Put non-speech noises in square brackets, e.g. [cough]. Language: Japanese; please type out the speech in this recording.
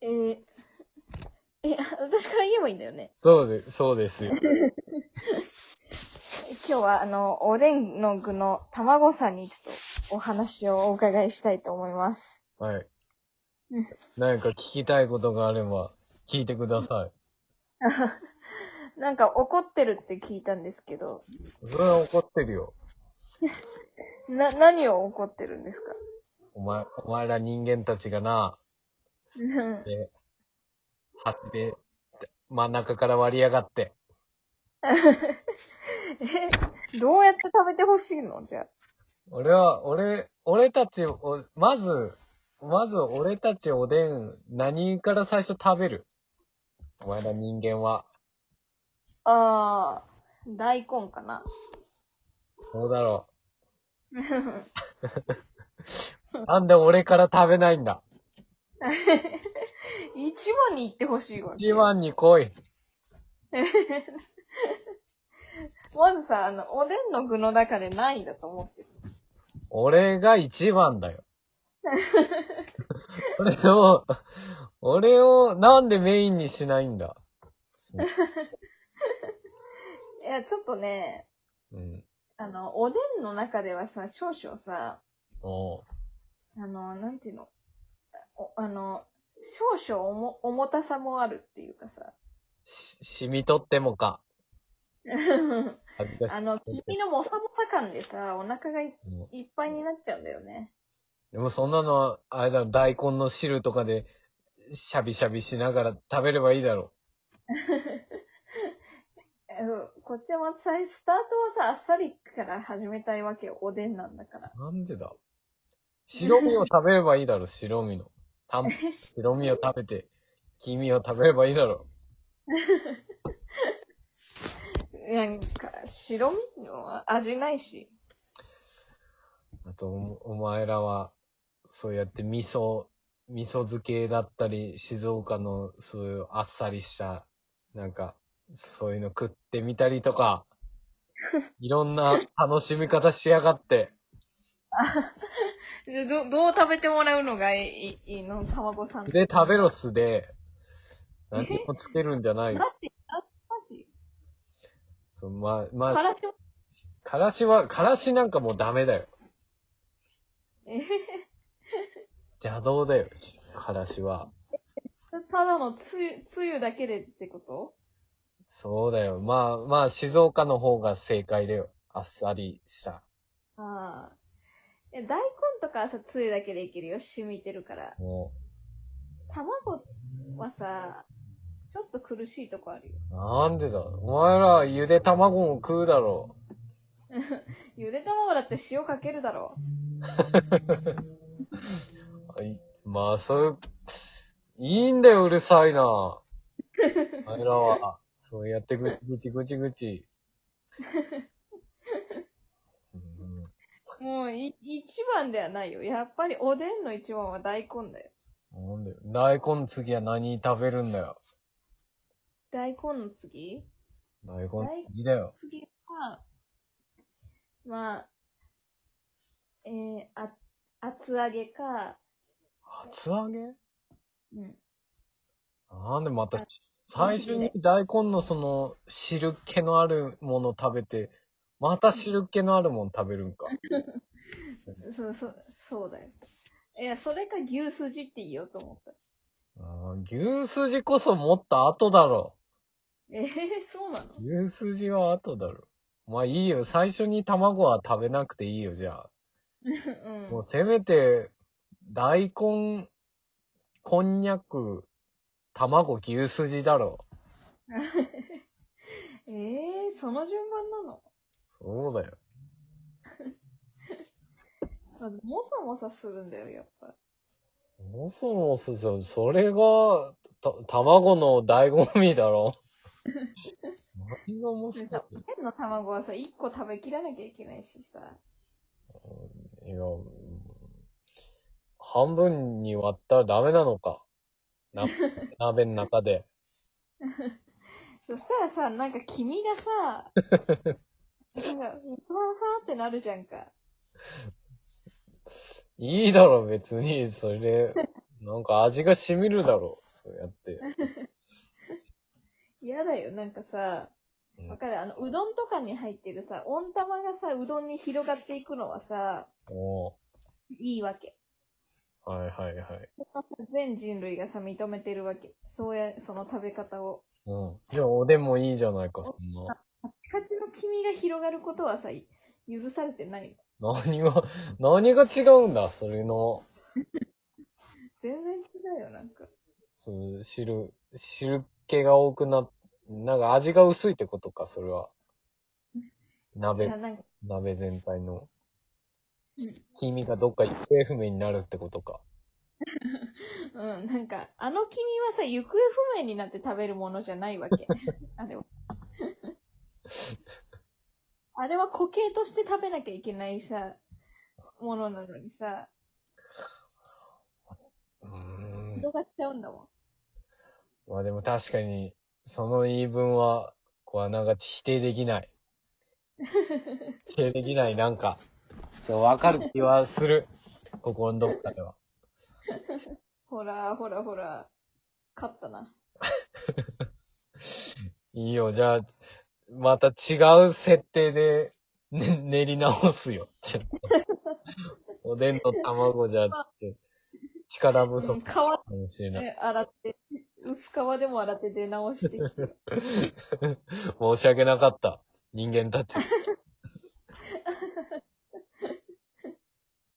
えー、え、私から言えばいいんだよね。そうで、そうですよ。[laughs] 今日は、あの、おでんの具の卵さんにちょっとお話をお伺いしたいと思います。はいうん。何か聞きたいことがあれば、聞いてくださ [laughs] なんか怒ってるって聞いたんですけど、い。それは怒ってるよ。[laughs] な、何を怒ってるんですか？お前、お前ら人間たちがな、うんで、端で、真ん中から割り上がって。[laughs] え、どうやって食べてほしいの？じゃあ。俺は、俺、俺たちを、まず、まず俺たちおでん、何から最初食べる？お前ら人間は。あー、大根かな。そうだろう。[laughs] なんで俺から食べないんだ？[laughs] 一番に行ってほしいわ。一番に来い。[laughs] まずさ、あの、おでんの具の中で何位だと思ってる？俺が一番だよ。[laughs] 俺を、俺をなんでメインにしないんだ？いや、ちょっとね、うん。あの、おでんの中ではさ、少々さ、おうあの、なんていうの、おあの、少々重重たさもあるっていうかさ、し、染み取ってもか。恥ずかしいあの、君のもさもさ感でさ、お腹がいうんいっぱいになっちゃうんだよね。でもそんなの、あれだろ、大根の汁とかで、シャビシャビしながら食べればいいだろ。え [laughs] こっちはまずさ、スタートはさ、あっさりから始めたいわけよ。おでんなんだから。なんでだ白身を食べればいいだろ、白身の。たん白身を食べて、黄身を食べればいいだろ。[laughs] なんか、白身の味ないし。あと、おお前らは、そうやって味噌、味噌漬けだったり、静岡のそういうあっさりした、なんか、そういうの食ってみたりとか、[laughs] いろんな楽しみ方しやがって。[laughs] でど、どう食べてもらうのがいいいいの？卵さん。素で食べろ素で。何もつけるんじゃないよだ。って、あ、マジそう、まあ、まあ、からしからしは、からしなんかもうダメだよ。えへ邪道だよ、しからしは。へただのつゆ、つゆだけでってことそうだよ。まあ、まあ、静岡の方が正解だよ。あっさりした。ああ。え、大根とかはさ、つゆだけでいけるよ。染みてるから。も卵はさ、ちょっと苦しいとこあるよ。う、なんでだ？お前ら、ゆで卵も食うだろ [laughs] ゆで卵だって塩かけるだろ。[laughs] はい。まあ、そういう、いいんだよ、うるさいな。[laughs] お前らは、そうやってぐぐちぐちぐち。うんもうい、一番ではないよ。やっぱりおでんの一番は大根だよ。なんだよ。大根の次は何食べるんだよ。大根の次？大根の次だよ。次は、まあ、えー、あ、厚揚げか、厚揚げ？うん。なんでまた、最初に大根のその汁気のあるもの食べて、また汁気のあるもの食べるんか。[laughs] そう、そう、そうだよ。いや、それか牛すじって言おうと思った。あー牛すじこそもっと後だろ。えー、そうなの？牛すじは後だろ。まあいいよ。最初に卵は食べなくていいよ、じゃあ。[laughs] うん。もうせめて、大根、こんにゃく、卵、牛すじだろ。[laughs] えー、その順番なの？そうだよ。[laughs] まず、もさもさするんだよ、やっぱ。もそもそそ、それが、た、卵の醍醐味だろ。[laughs] 何がもそでさ、おでんの卵はさ、1個食べきらなきゃいけないしさ。いや、うん半分に割ったらダメなのか。な、[laughs] 鍋の中で。そしたらさ、なんか黄身がさ、なんか、一番さーってなるじゃんか。いいだろ、別に。それで、なんか味が染みるだろ。そうやって。[laughs] 嫌だよ、なんかさ、うんわかる？あの、うどんとかに入ってるさ、温玉がさ、うどんに広がっていくのはさ、おーいいわけ。はいはいはい。全人類がさ、認めてるわけ。そうや、その食べ方を。うん。じゃあ、おでんもいいじゃないか、そんな。カチカチの黄身が広がることはさ、許されてない。何が、何が違うんだ、それの、[laughs] 全然違うよ、なんか。その汁、汁気が多くな、なんか味が薄いってことか、それは。[laughs] い鍋や、、なんか、鍋全体のうん。黄身がどっか行方不明になるってことか。[laughs] うん、なんか、あの黄身はさ、行方不明になって食べるものじゃないわけ。あれは。あれは固形として食べなきゃいけないさ、ものなのにさ、うーん。広がっちゃうんだもん。まあでも確かに、その言い分は、こうあながち否定できない。[laughs] 否定できない、なんか、そう、わかる気はする。心のどっかでは。ほら、ほら、ほら。勝ったな。[laughs] いいよ、じゃあ、また違う設定で、ね、[laughs] 練り直すよ。ちょっとおでんと卵じゃ、ちょっと、力不足かもしれない。え洗って、薄皮でも洗って出直してきて。[laughs] 申し訳なかった。人間たち。